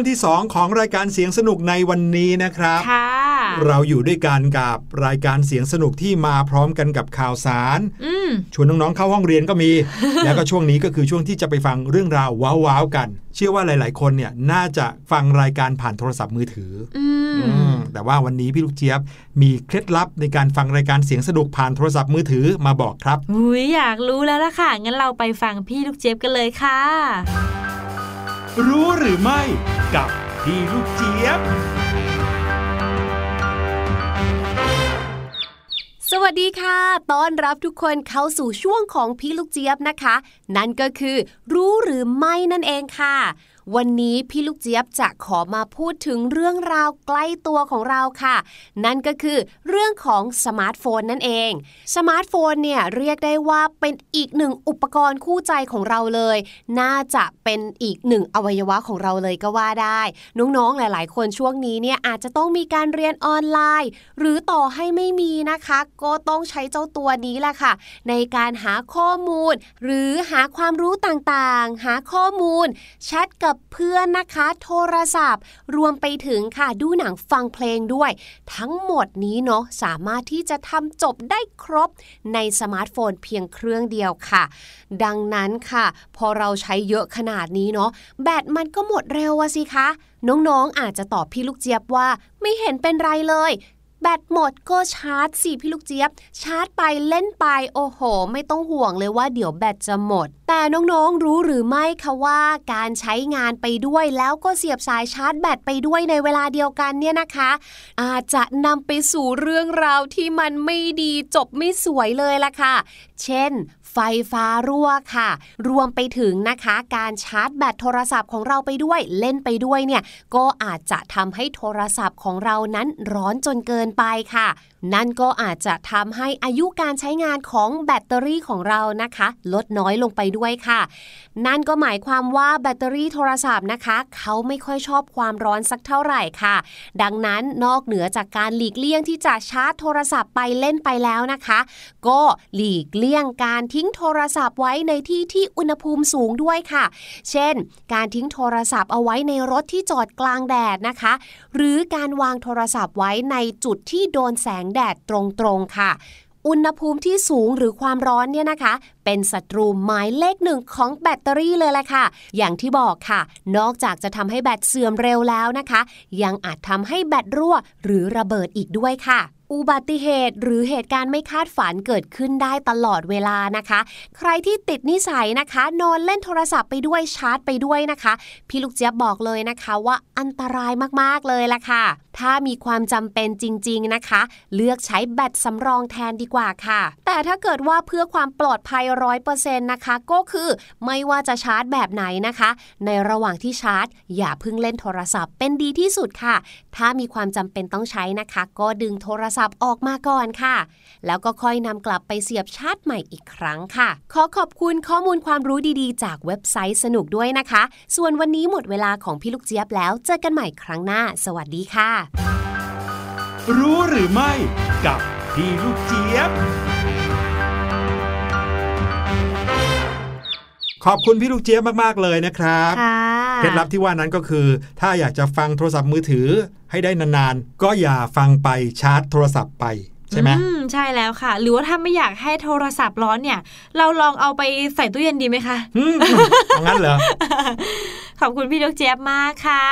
วงที่ 2 ของรายการเสียงสนุกในวันนี้นะครับค่ะเราอยู่ด้วยกันกับรายการเสียงสนุกที่มาพร้อมกันกับข่าวสารอืมชวนน้องๆเข้าห้องเรียนก็มี แล้วก็ช่วงนี้ก็คือช่วงที่จะไปฟังเรื่องราวว้าวๆกัน เชื่อว่าหลาย ๆ คนเนี่ยน่าจะฟังรายการผ่านโทรศัพท์มือถืออืมอมแต่ว่าวันนี้พี่ลูกเจี๊ยบมีเคล็ดลับในการฟังรายการเสียงสนุกผ่านโทรศัพท์มือถือมาบอกครับอุ้ยอยากรู้แล้วล่ะค่ะงั้นเราไปฟังพี่ลูกเจี๊ยบกันเลยค่ะ รู้หรือไม่กับพี่ลูกเจี๊ยบ สวัสดีค่ะ ต้อนรับทุกคนเข้าสู่ช่วงของพี่ลูกเจี๊ยบนะคะ นั่นก็คือ รู้หรือไม่นั่นเองค่ะ วันนี้พี่ลูกเจี๊ยบจะขอมาพูดถึงเรื่องราวใกล้ตัวของเราค่ะ นั่นก็คือเรื่องของสมาร์ทโฟนนั่นเอง สมาร์ทโฟนเนี่ยเรียกได้ว่าเป็นอีกหนึ่งอุปกรณ์คู่ใจของเราเลย น่าจะเป็นอีกหนึ่งอวัยวะของเราเลยก็ว่าได้ น้องๆหลาย ๆ คนช่วงนี้เนี่ยอาจจะต้องมีการเรียนออนไลน์ หรือต่อให้ไม่มีนะคะ ก็ต้องใช้เจ้าตัวนี้แหละค่ะ ในการหาข้อมูล หรือหาความรู้ต่างๆ หาข้อมูลแชทกับเพื่อนนะคะ โทรศัพท์ รวมไปถึงค่ะดูหนังฟังเพลงด้วย ทั้งหมดนี้เนาะสามารถที่จะทำจบได้ครบในสมาร์ทโฟนเพียงเครื่องเดียวค่ะ ดังนั้นค่ะ พอเราใช้เยอะขนาดนี้เนาะแบตมันก็หมดเร็วอะสิคะ น้องๆอาจจะตอบพี่ลูกเจี๊ยบว่าไม่เห็นเป็นไรเลย แบตหมดก็ชาร์จสิพี่ลูกเจี๊ยบ ชาร์จไปเล่นไปโอ้โห ไม่ต้องห่วงเลยว่าเดี๋ยวแบตจะหมด แต่น้องๆรู้หรือไม่คะว่าการใช้งานไปด้วยแล้วก็เสียบสายชาร์จแบตไปด้วยในเวลาเดียวกันเนี่ยนะคะ อาจจะนำไปสู่เรื่องราวที่มันไม่ดีจบไม่สวยเลยล่ะค่ะ เช่น ไฟฟ้ารั่วค่ะ รวมไปถึงนะคะ การชาร์จแบตโทรศัพท์ของเราไปด้วยเล่นไปด้วยเนี่ยก็อาจจะทำให้โทรศัพท์ของเรานั้นร้อนจนเกินไปค่ะ นั่นก็อาจจะทำให้อายุการใช้งานของแบตเตอรี่ของเรานะคะ ลดน้อยลงไปด้วยค่ะ นั่นก็หมายความว่าแบตเตอรี่โทรศัพท์นะคะ เขาไม่ค่อยชอบความร้อนสักเท่าไหร่ค่ะ ดังนั้นนอกเหนือจากการหลีกเลี่ยงที่จะชาร์จโทรศัพท์ไปเล่นไปแล้วนะคะ ก็หลีกเลี่ยงการทิ้งโทรศัพท์ไว้ในที่ที่อุณหภูมิสูงด้วยค่ะ เช่น การทิ้งโทรศัพท์เอาไว้ในรถที่จอดกลางแดดนะคะ หรือการวางโทรศัพท์ไว้ในจุดที่โดนแสงแดดตรงๆค่ะ อุณหภูมิที่สูงหรือความร้อนเนี่ยนะคะ เป็นศัตรูหมายเลขหนึ่งของแบตเตอรี่เลยแหละค่ะ อย่างที่บอกค่ะ นอกจากจะทำให้แบตเสื่อมเร็วแล้วนะคะ ยังอาจทำให้แบตรั่วหรือระเบิดอีกด้วยค่ะ อุบัติเหตุหรือเหตุการณ์ไม่คาดฝันเกิดขึ้นได้ตลอดเวลานะคะ ใครที่ติดนิสัยนะคะ นอนเล่นโทรศัพท์ไปด้วยชาร์จไปด้วยนะคะ พี่ลูกเจี๊ยบบอกเลยนะคะว่าอันตรายมากๆเลยล่ะค่ะ ถ้ามีความจำเป็นจริง ๆนะคะ เลือกใช้แบตสำรองแทนดีกว่าค่ะ แต่ถ้าเกิดว่าเพื่อความปลอดภัยร้อยเปอร์เซ็นต์นะคะ ก็คือไม่ว่าจะชาร์จแบบไหนนะคะ ในระหว่างที่ชาร์จ อย่าเพิ่งเล่นโทรศัพท์เป็นดีที่สุดค่ะ ถ้ามีความจำเป็นต้องใช้นะคะ ก็ดึงโทรศัพท์ออกมาก่อนค่ะ แล้วก็ค่อยนำกลับไปเสียบชาร์จใหม่อีกครั้งค่ะ ขอขอบคุณข้อมูลความรู้ดีๆ จากเว็บไซต์สนุกด้วยนะคะ ส่วนวันนี้หมดเวลาของพี่ลูกเจี๊ยบแล้วเจอกันใหม่ครั้งหน้า สวัสดีค่ะ รู้หรือไม่กับพี่ลูกเจี๊ยบ ขอบคุณพี่ลูกเจี๊ยบมากๆเลยนะครับค่ะเคล็ดลับที่ว่านั้นก็คือ ถ้าอยากจะฟังโทรศัพท์มือถือให้ได้นานๆ ก็อย่าฟังไปชาร์จโทรศัพท์ไปใช่ไหมอืใช่แล้วค่ะ หรือว่าถ้าไม่อยากให้โทรศัพท์ร้อนเนี่ย เราลองเอาไปใส่ตู้เย็นดีไหมคะอืมเอางั้นเหรอ ขอบคุณพี่ลูกเจี๊ยบมากค่ะ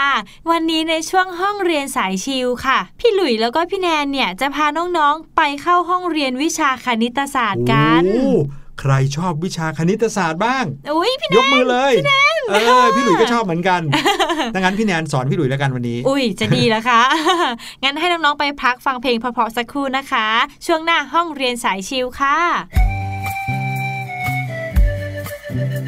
วันนี้ในช่วงห้องเรียนสายชิลค่ะ พี่หลุยแล้วก็พี่แนนเนี่ยจะพาน้องๆไปเข้าห้องเรียนวิชาคณิตศาสตร์กันโอ้ ใครชอบวิชาคณิตศาสตร์บ้างอุ้ยพี่แนยนกมือเลยพี่แนนเออพี่หลุยส์ก็ชอบเหมือนกันดังนั้นพี่แนนสอนพี่หลุยส์แล้วกันวันนี้ อุ้ยจะดีแล้วค่ะงั้นให้น้องๆไปพักฟังเพลงเพราะๆสักครู่นะคะ ช่วงหน้าห้องเรียนสายชิลค่ะเ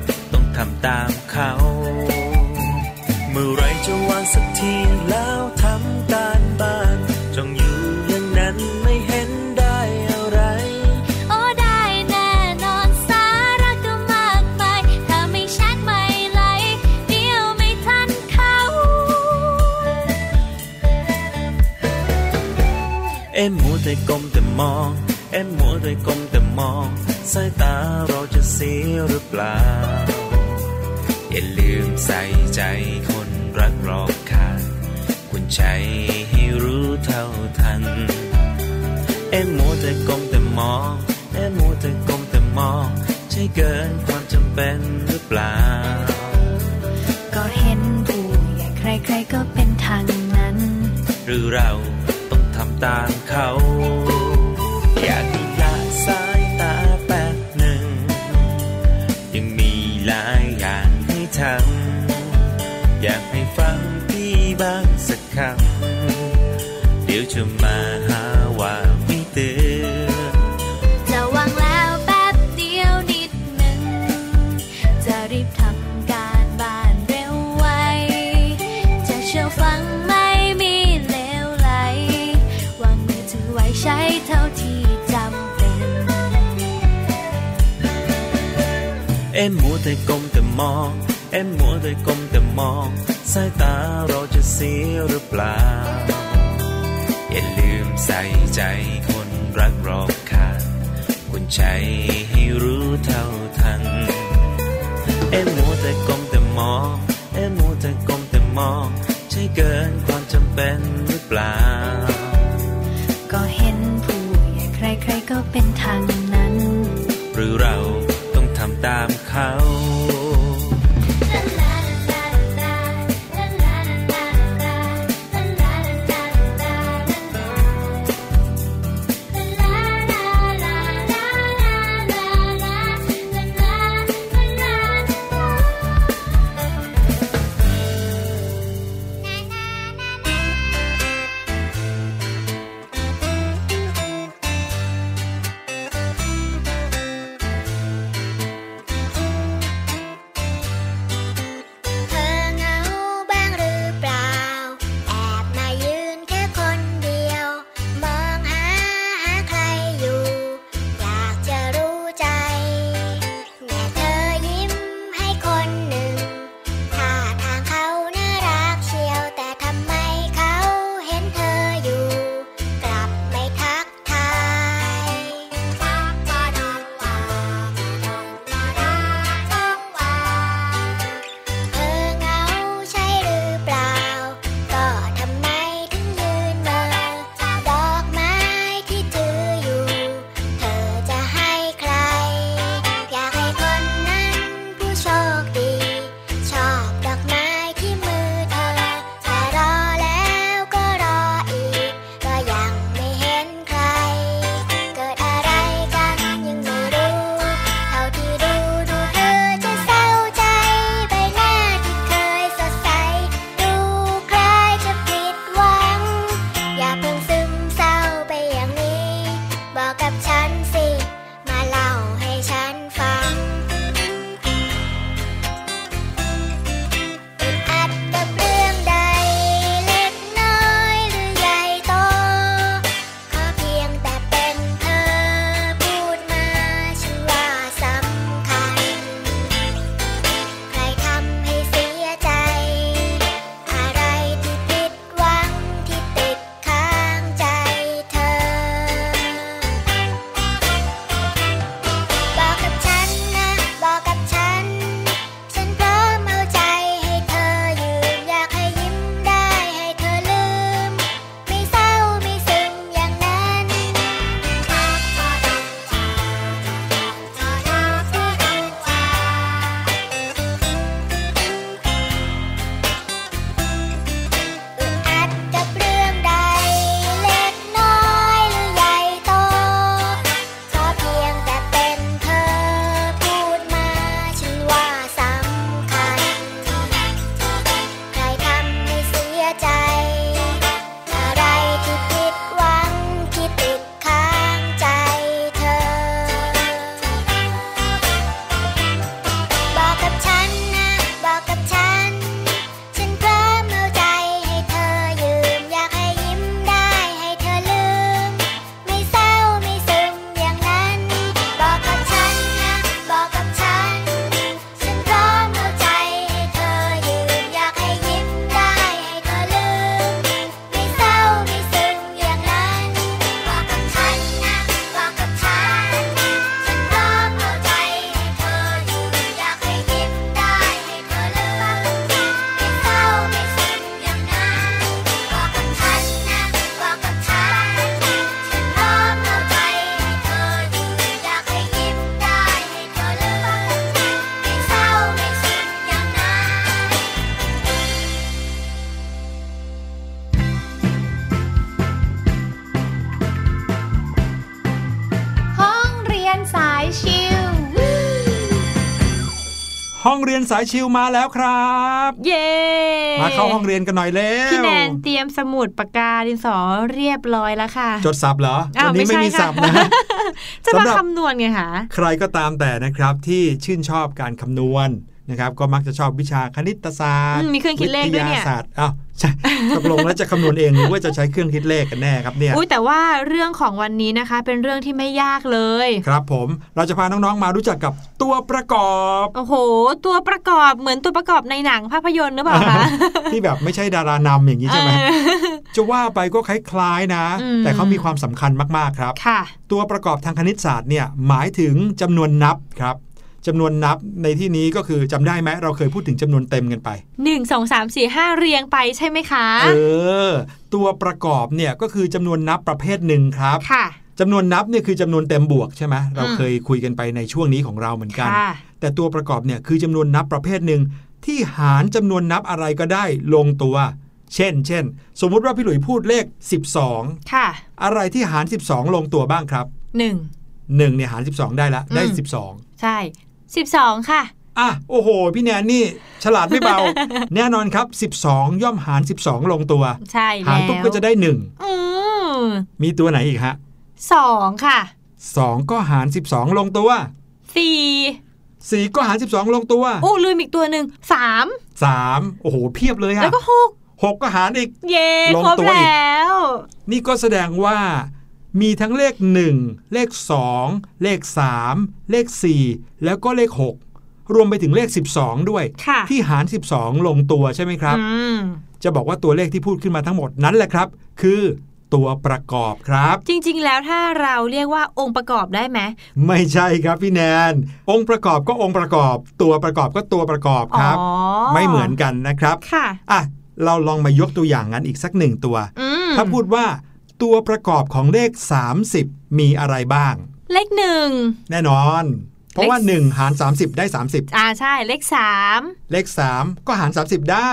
ทำตามเขา เมื่อไรจะวางสักทีแล้วทำการบ้านจงอยู่อย่างนั้นไม่เห็นได้อะไร โอ้ได้แน่นอนสาระก็มากมายถ้าไม่แชทไม่ไหลเดียวไม่ทันเขา เอ็มมัวแต่ก้มแต่มอง เอ็มมัวแต่ก้มแต่มองสายตาเราจะเสียหรือเปล่า อย่าลืมใส่ใจคนรักรอบค่างควรใช้ให้รู้เท่าทัน เอ็มมัวแต่ก้มแต่มองเอ็มมัวแต่ก้มแต่มอง ใช่เกินความจำเป็นหรือเปล่า ก็เห็นผู้ใหญ่ใครๆก็เป็นทางนั้น หรือเราต้องทำตามเขา อยาก แต่ก้มแต่มอง เอ็มมัวแต่ก้มแต่มอง สายตาเราจะเสียหรือเปล่า อย่าลืมใส่ใจคนรักรอบค่างควรใช้ให้รู้เท่าทัน เอ็มมัวแต่ก้มแต่มอง เอ็มมัวแต่ก้มแต่มอง ใช่เกินความจำเป็น นสายชิวมาแล้วครับ เย้มาเข้าห้องเรียนกันหน่อยเร็วพี่แนนเตรียมสมุดปากกาดินสอเรียบร้อยแล้วค่ะ จดสับเหรออ้าววันี้ไม่ไม่มีใช่สับค่ะนะจะสำมาหรับคำนวณไงคะใครก็ตามแต่นะครับที่ชื่นชอบการคำนวณ นะครับก็มักจะชอบวิชาคณิตศาสตอืร์มมีเครื่องคิดเลขด้วยเนี่ยวิทาศาสตร์อ้าวใช่ตกลงแล้วจะคำนวณเองหรือว่าจะใช้เครื่องคิดเลขกันแน่ครับเนี่ยอุ้ยแต่ว่าเรื่องของวันนี้นะคะ เป็นเรื่องที่ไม่ยากเลย ครับผมเราจะพาน้องๆมารู้จักกับตัวประกอบโอ้โห ตัวประกอบเหมือนตัวประกอบในหนังภาพยนตร์หรือเปล่าคะที่แบบไม่ใช่ดารานำอย่างนี้ใช่ไหมเออจะว่าไปก็คล้ายๆนะอืมแต่เขามีความสำคัญมากๆครับค่ะตัวประกอบทางคณิตศาสตร์เนี่ยหมายถึงจำนวนนับครับ จำนวนนับในที่นี้ก็คือจำได้ไหมเราเคยพูดถึงจำนวนเต็มกันไปหนึ่งสองสามสี่ห้าเรียงไปใช่ไหมคะ เออ ตัวประกอบเนี่ยก็คือจำนวนนับประเภทหนึ่งครับค่ะจำนวนนับเนี่ยคือจำนวนเต็มบวกใช่ไหมเราอืมเคยคุยกันไปในช่วงนี้ของเราเหมือนกันค่ะแต่ตัวประกอบเนี่ยคือจำนวนนับประเภทหนึ่งที่หารจำนวนนับอะไรก็ได้ลงตัว เช่น เช่น สมมุติว่าพี่หลุยพูดเลข 12 ค่ะ อะไรที่หาร 12 ลงตัวบ้างครับหนึ่ง1เนี่ยหาร 12 ได้ละได้อืม12 ใช่ สิบสองค่ะอะโอ้โห พี่แนนนี่ ฉลาดไม่เบา แน่นอนครับ 12 ย่อมหาร 12 ลงตัว ใช่หารแล้วปุ๊บก็จะได้อืม1มีตัวไหนอีกฮะสองค่ะ 2 ก็หาร 12 ลงตัวสี่4ก็หาร 12 ลงตัวอู้ลืมอีกตัวหนึ่งสาม3โอ้โห เพียบเลยแล้ฮะวก็หก6ก็หารอีก เย่ลงครบตัวอีกแล้ว นี่ก็แสดงว่า มีทั้งเลข 1 เลข 2 เลข 3 เลข 4 แล้วก็เลข 6 รวมไปถึงเลข 12 ด้วยค่ะที่หาร 12 ลงตัวใช่ไหมครับอืมจะบอกว่าตัวเลขที่พูดขึ้นมาทั้งหมดนั้นแหละครับ คือตัวประกอบครับ จริงๆ แล้วถ้าเราเรียกว่าองค์ประกอบได้ไหมไม่ใช่ครับพี่แนน องค์ประกอบก็องค์ประกอบ ตัวประกอบก็ตัวประกอบครับอ๋อไม่เหมือนกันนะครับ ค่ะอะเราลองมายกตัวอย่างนั้นอีกสักหนึ่งตัวอืมถ้าพูดว่า ตัวประกอบของเลข 30 มีอะไรบ้าง เลขหนึ่งแน่นอน เพราะว่าเลข1หาร 30 ได้ 30 อ่าใช่เลขสามเลข 3 ก็หาร 30 ได้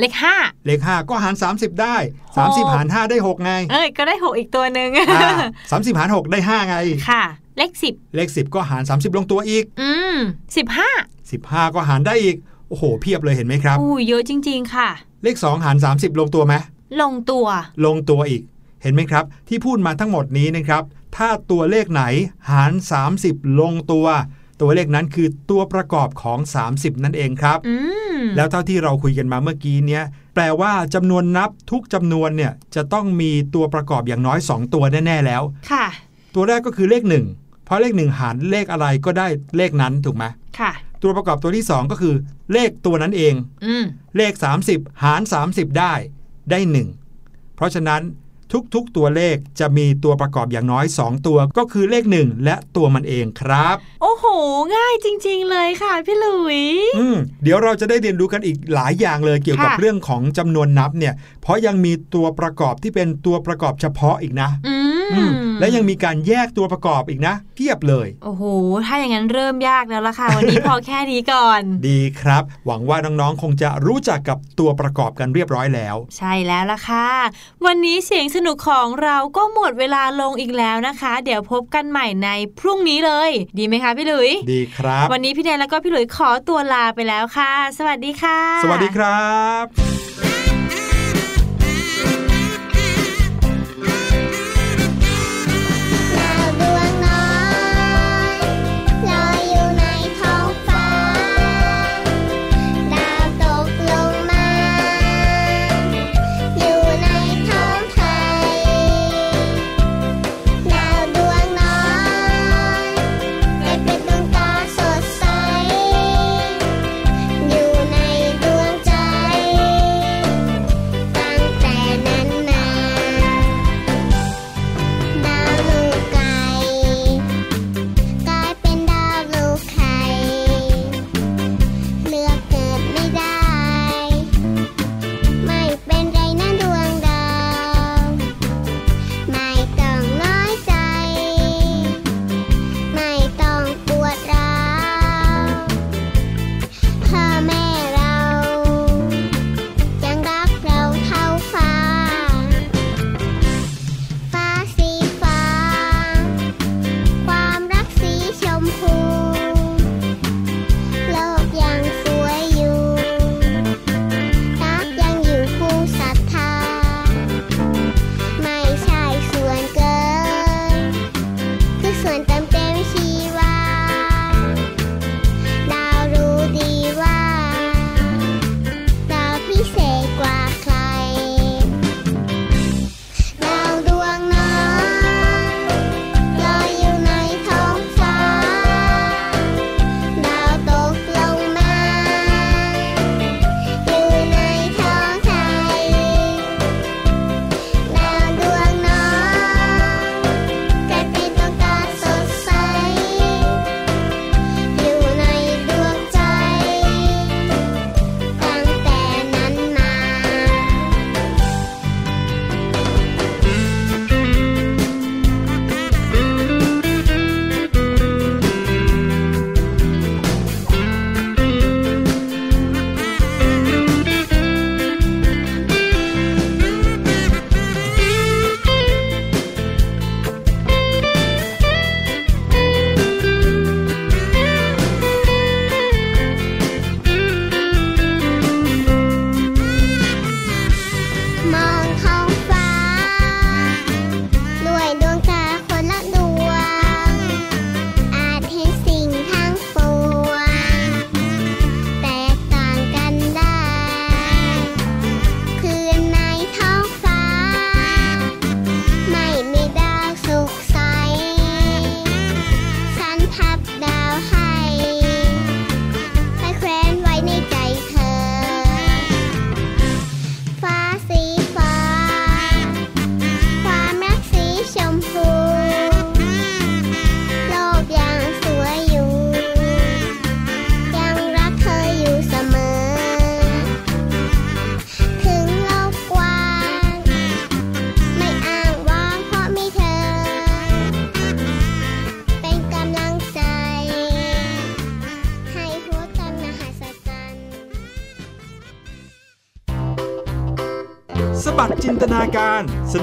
เลขห้าเลข 5 ก็หาร 30 ได้หก30 หาร 5 ได้ 6 ไง เอ้ยก็ได้หกอีกตัวหนึ่งอ่า30หาร 6 ได้ 5 ไงค่ะ เลขสิบเลข 10 ก็หาร 30 ลงตัวอีก อืมสิบห้า15 ก็หารได้อีกโอ้โหเพียบเลยเห็นไหมครับอู้เยอะจริง ๆ ค่ะ เลข 2 หาร 30 ลงตัวไหมลงตัว ลงตัวอีกเห็นไหมครับ ที่พูดมาทั้งหมดนี้นะครับ ถ้าตัวเลขไหนหาร 30 ลงตัว ตัวเลขนั้นคือตัวประกอบของ 30 นั่นเองครับอืมแล้วเท่าที่เราคุยกันมาเมื่อกี้เนี้ยแปลว่าจำนวนนับทุกจำนวนเนี่ยจะต้องมีตัวประกอบอย่างน้อย 2 ตัวแน่ ๆ แล้ว ค่ะ ตัวแรกก็คือเลข 1 เพราะเลข 1 หารเลขอะไรก็ได้เลขนั้นถูกไหมค่ะ ตัวประกอบตัวที่ 2 ก็คือ เลขตัวนั้นเองอืมเลข 30 หาร 30 ได้ได้ 1 เพราะฉะนั้น ทุกๆ ตัวเลขจะมีตัวประกอบอย่างน้อย 2 ตัวก็คือเลข 1 และตัวมันเองครับ โอ้โห ง่ายจริง ๆ เลยค่ะพี่หลุยอืมเดี๋ยวเราจะได้เรียนรู้กันอีกหลายอย่างเลยเกี่ยวกับค่ะเรื่องของจำนวนนับเนี่ย เพราะยังมีตัวประกอบที่เป็นตัวประกอบเฉพาะอีกนะอือืมมและยังมีการแยกตัวประกอบอีกนะเพียบเลย โอ้โห ถ้าอย่างนั้นเริ่มยากแล้วล่ะค่ะ วันนี้พอแค่นี้ก่อน ดีครับ หวังว่าน้องๆคงจะรู้จักกับตัวประกอบกันเรียบร้อยแล้ว ใช่แล้วล่ะค่ะ วันนี้เสียงสนุกของเราก็หมดเวลาลงอีกแล้วนะคะ เดี๋ยวพบกันใหม่ในพรุ่งนี้เลย ดีไหมคะพี่หลุย ดีครับ วันนี้พี่แนนแล้วก็พี่หลุยขอตัวลาไปแล้วค่ะ สวัสดีค่ะ สวัสดีครับ